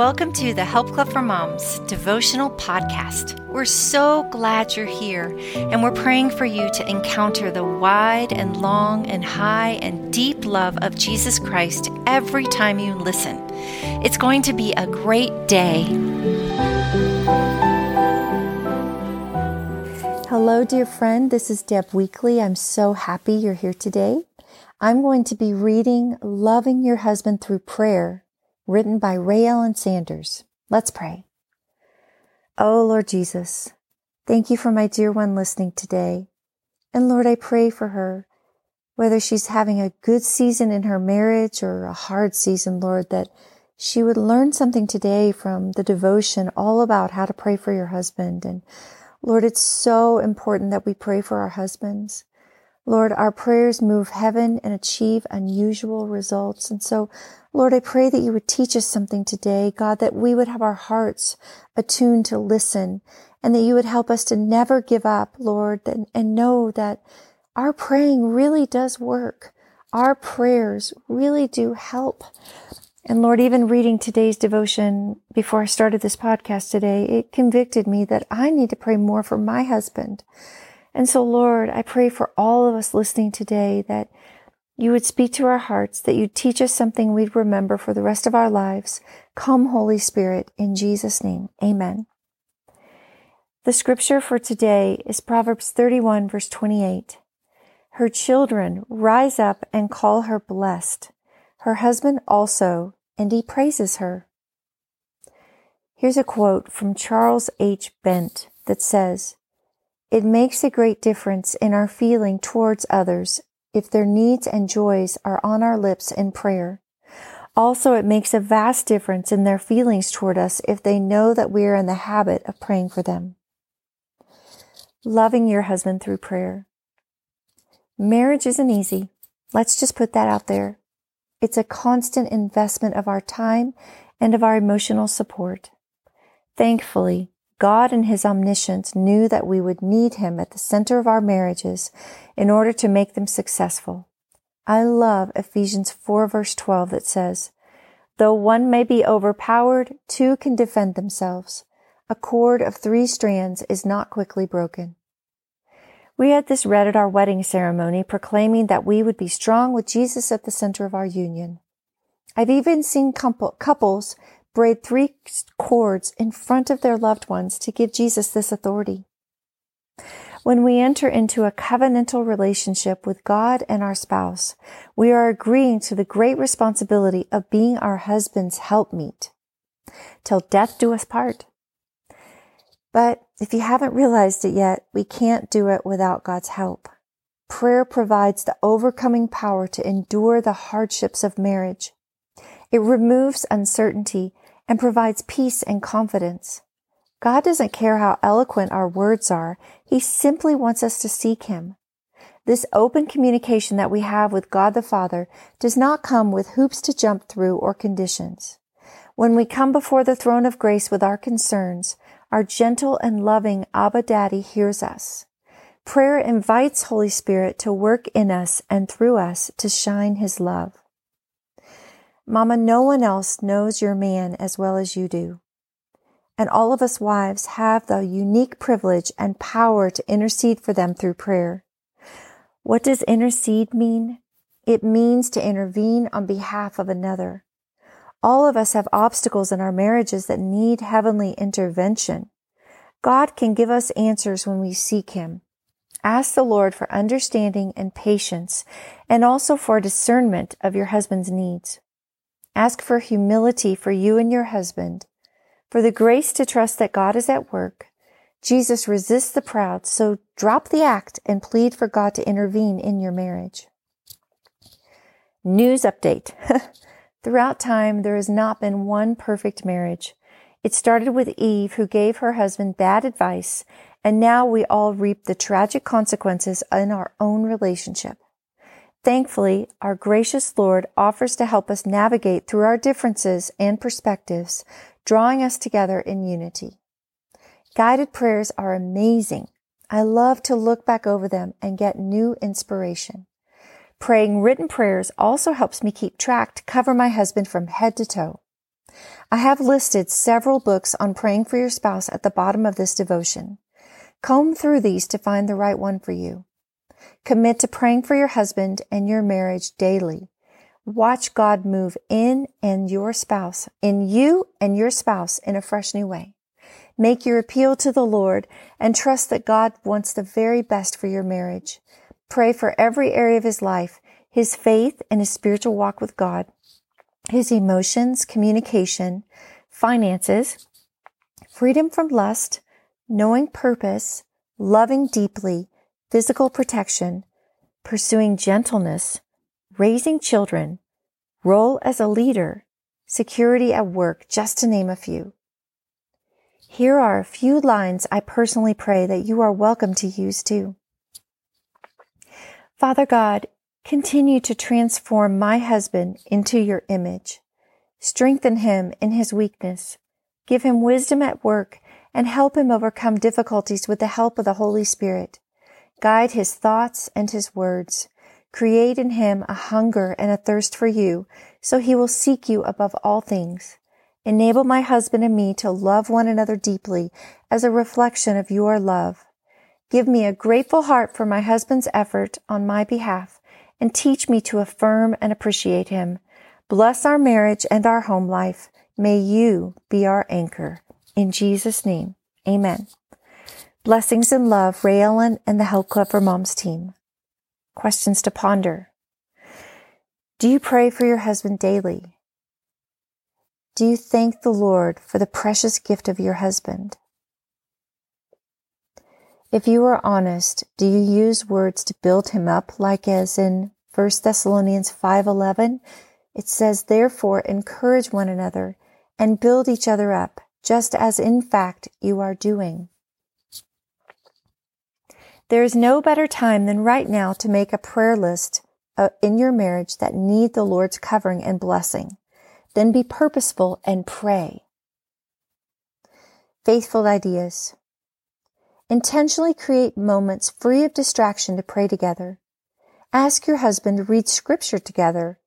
Welcome to the Help Club for Moms devotional podcast. We're so glad you're here, and we're praying for you to encounter the wide and long and high and deep love of Jesus Christ every time you listen. It's going to be a great day. Hello, dear friend. This is Deb Weakly. I'm so happy you're here today. I'm going to be reading Loving Your Husband Through Prayer written by Ray Ellen Sanders. Let's pray. Oh, Lord Jesus, thank you for my dear one listening today. And Lord, I pray for her, whether she's having a good season in her marriage or a hard season, Lord, that she would learn something today from the devotion all about how to pray for your husband. And Lord, it's so important that we pray for our husbands. Lord, our prayers move heaven and achieve unusual results. And so, Lord, I pray that you would teach us something today, God, that we would have our hearts attuned to listen and that you would help us to never give up, Lord, and, and know that our praying really does work. Our prayers really do help. And Lord, even reading today's devotion before I started this podcast today, it convicted me that I need to pray more for my husband. And so, Lord, I pray for all of us listening today that you would speak to our hearts, that you'd teach us something we'd remember for the rest of our lives. Come, Holy Spirit, in Jesus' name. Amen. The scripture for today is Proverbs 31, verse 28. Her children rise up and call her blessed, her husband also, and he praises her. Here's a quote from Charles H. Brent that says, it makes a great difference in our feeling towards others if their needs and joys are on our lips in prayer. Also, it makes a vast difference in their feelings toward us if they know that we are in the habit of praying for them. Loving your husband through prayer. Marriage isn't easy. Let's just put that out there. It's a constant investment of our time and of our emotional support. Thankfully, God in his omniscience knew that we would need him at the center of our marriages in order to make them successful. I love Ephesians 4 verse 12 that says, Though one may be overpowered, two can defend themselves. A cord of three strands is not quickly broken. We had this read at our wedding ceremony proclaiming that we would be strong with Jesus at the center of our union. I've even seen couples braid three cords in front of their loved ones to give Jesus this authority. When we enter into a covenantal relationship with God and our spouse, we are agreeing to the great responsibility of being our husband's helpmeet. Till death do us part. But if you haven't realized it yet, we can't do it without God's help. Prayer provides the overcoming power to endure the hardships of marriage. It removes uncertainty and provides peace and confidence. God doesn't care how eloquent our words are. He simply wants us to seek Him. This open communication that we have with God the Father does not come with hoops to jump through or conditions. When we come before the throne of grace with our concerns, our gentle and loving Abba Daddy hears us. Prayer invites Holy Spirit to work in us and through us to shine His love. Mama, no one else knows your man as well as you do. And all of us wives have the unique privilege and power to intercede for them through prayer. What does intercede mean? It means to intervene on behalf of another. All of us have obstacles in our marriages that need heavenly intervention. God can give us answers when we seek Him. Ask the Lord for understanding and patience and also for discernment of your husband's needs. Ask for humility for you and your husband, for the grace to trust that God is at work. Jesus resists the proud, so drop the act and plead for God to intervene in your marriage. News update. Throughout time, there has not been one perfect marriage. It started with Eve, who gave her husband bad advice, and now we all reap the tragic consequences in our own relationship. Thankfully, our gracious Lord offers to help us navigate through our differences and perspectives, drawing us together in unity. Guided prayers are amazing. I love to look back over them and get new inspiration. Praying written prayers also helps me keep track to cover my husband from head to toe. I have listed several books on praying for your spouse at the bottom of this devotion. Comb through these to find the right one for you. Commit to praying for your husband and your marriage daily. Watch God move in and your spouse, in you and your spouse in a fresh new way. Make your appeal to the Lord and trust that God wants the very best for your marriage. Pray for every area of his life, his faith and his spiritual walk with God, his emotions, communication, finances, freedom from lust, knowing purpose, loving deeply, physical protection, pursuing gentleness, raising children, role as a leader, security at work, just to name a few. Here are a few lines I personally pray that you are welcome to use too. Father God, continue to transform my husband into your image. Strengthen him in his weakness. Give him wisdom at work and help him overcome difficulties with the help of the Holy Spirit. Guide his thoughts and his words. Create in him a hunger and a thirst for you, so he will seek you above all things. Enable my husband and me to love one another deeply as a reflection of your love. Give me a grateful heart for my husband's effort on my behalf and teach me to affirm and appreciate him. Bless our marriage and our home life. May you be our anchor. In Jesus' name, amen. Blessings and love, Ray Ellen and the Help Club for Moms team. Questions to ponder. Do you pray for your husband daily? Do you thank the Lord for the precious gift of your husband? If you are honest, do you use words to build him up like as in 1 Thessalonians 5:11? It says, "Therefore encourage one another and build each other up, just as in fact you are doing." There is no better time than right now to make a prayer list uh, in your marriage that need the Lord's covering and blessing. Then be purposeful and pray. Faithful ideas. Intentionally create moments free of distraction to pray together. Ask your husband to read scripture together.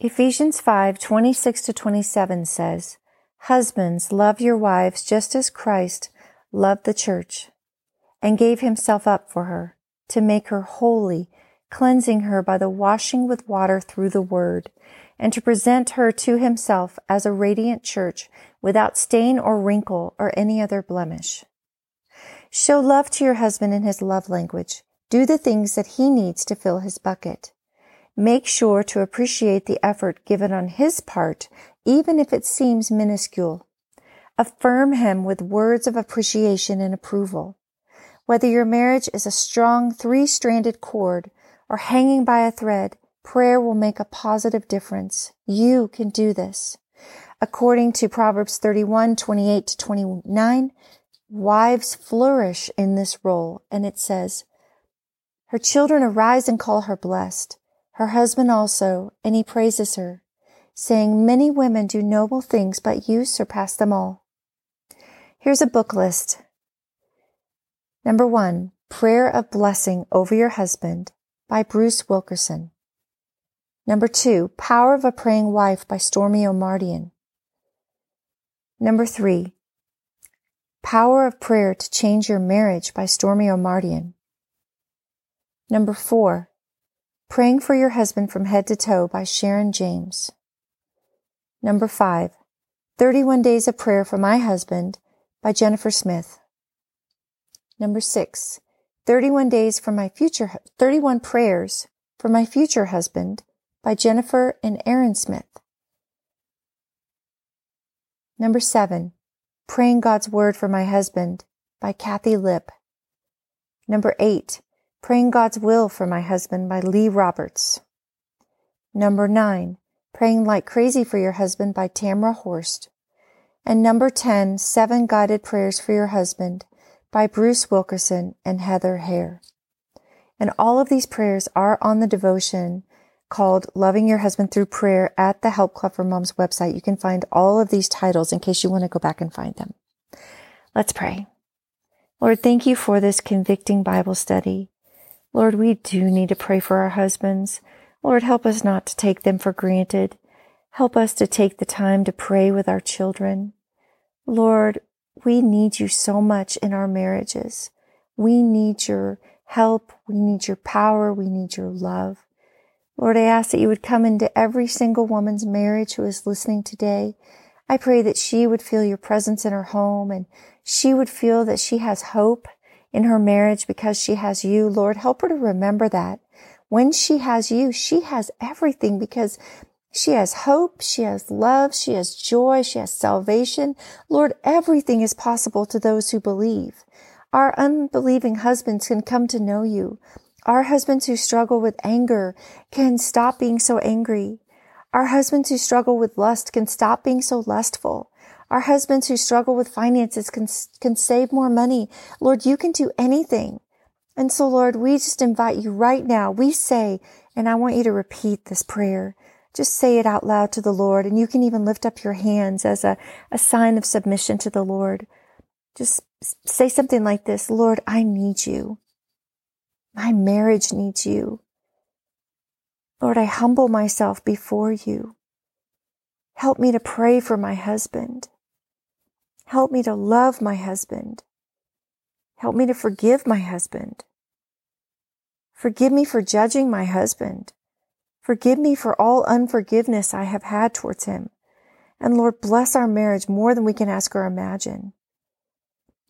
Ephesians 5, 26 to 27 says, Husbands, love your wives just as Christ loved the church and gave himself up for her to make her holy, cleansing her by the washing with water through the word, and to present her to himself as a radiant church without stain or wrinkle or any other blemish. Show love to your husband in his love language. Do the things that he needs to fill his bucket. Make sure to appreciate the effort given on his part, even if it seems minuscule. Affirm him with words of appreciation and approval. Whether your marriage is a strong three-stranded cord or hanging by a thread, prayer will make a positive difference. You can do this. According to Proverbs 31, 28 to 29, wives flourish in this role. And it says, her children arise and call her blessed. Her husband also, and he praises her, saying, many women do noble things, but you surpass them all. Here's a book list. Number one, Prayer of Blessing Over Your Husband by Bruce Wilkinson. Number two, Power of a Praying Wife by Stormie Omartian. Number three, Power of Prayer to Change Your Marriage by Stormie Omartian. Number four, Praying for Your Husband from Head to Toe by Sharon Jaynes. Number five, 31 Days of Prayer for My Husband by Jennifer Smith. Number six, 31 days for my future, 31 prayers for my future husband by Jennifer and Aaron Smith. Number seven, praying God's word for my husband by Kathy Lipp. Number eight, praying God's will for my husband by Lee Roberts. Number nine, praying like crazy for your husband by Tamra Horst. And number 10, seven guided prayers for your husband by Bruce Wilkinson and Heather Hair. And all of these prayers are on the devotion called Loving Your Husband Through Prayer at the Help Club for Moms website. You can find all of these titles in case you want to go back and find them. Let's pray. Lord, thank you for this convicting Bible study. Lord, we do need to pray for our husbands. Lord, help us not to take them for granted. Help us to take the time to pray with our children. Lord, we need you so much in our marriages. We need your help. We need your power. We need your love. Lord, I ask that you would come into every single woman's marriage who is listening today. I pray that she would feel your presence in her home and she would feel that she has hope in her marriage because she has you. Lord, help her to remember that. When she has you, she has everything because she has hope. She has love. She has joy. She has salvation. Lord, everything is possible to those who believe. Our unbelieving husbands can come to know you. Our husbands who struggle with anger can stop being so angry. Our husbands who struggle with lust can stop being so lustful. Our husbands who struggle with finances can, can save more money. Lord, you can do anything. And so, Lord, we just invite you right now. We say, and I want you to repeat this prayer. Just say it out loud to the Lord. And you can even lift up your hands as a, a sign of submission to the Lord. Just say something like this. Lord, I need you. My marriage needs you. Lord, I humble myself before you. Help me to pray for my husband. Help me to love my husband. Help me to forgive my husband. Forgive me for judging my husband. Forgive me for all unforgiveness I have had towards him. And Lord, bless our marriage more than we can ask or imagine.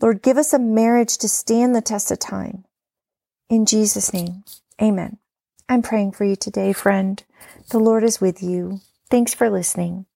Lord, give us a marriage to stand the test of time. In Jesus' name, amen. I'm praying for you today, friend. The Lord is with you. Thanks for listening.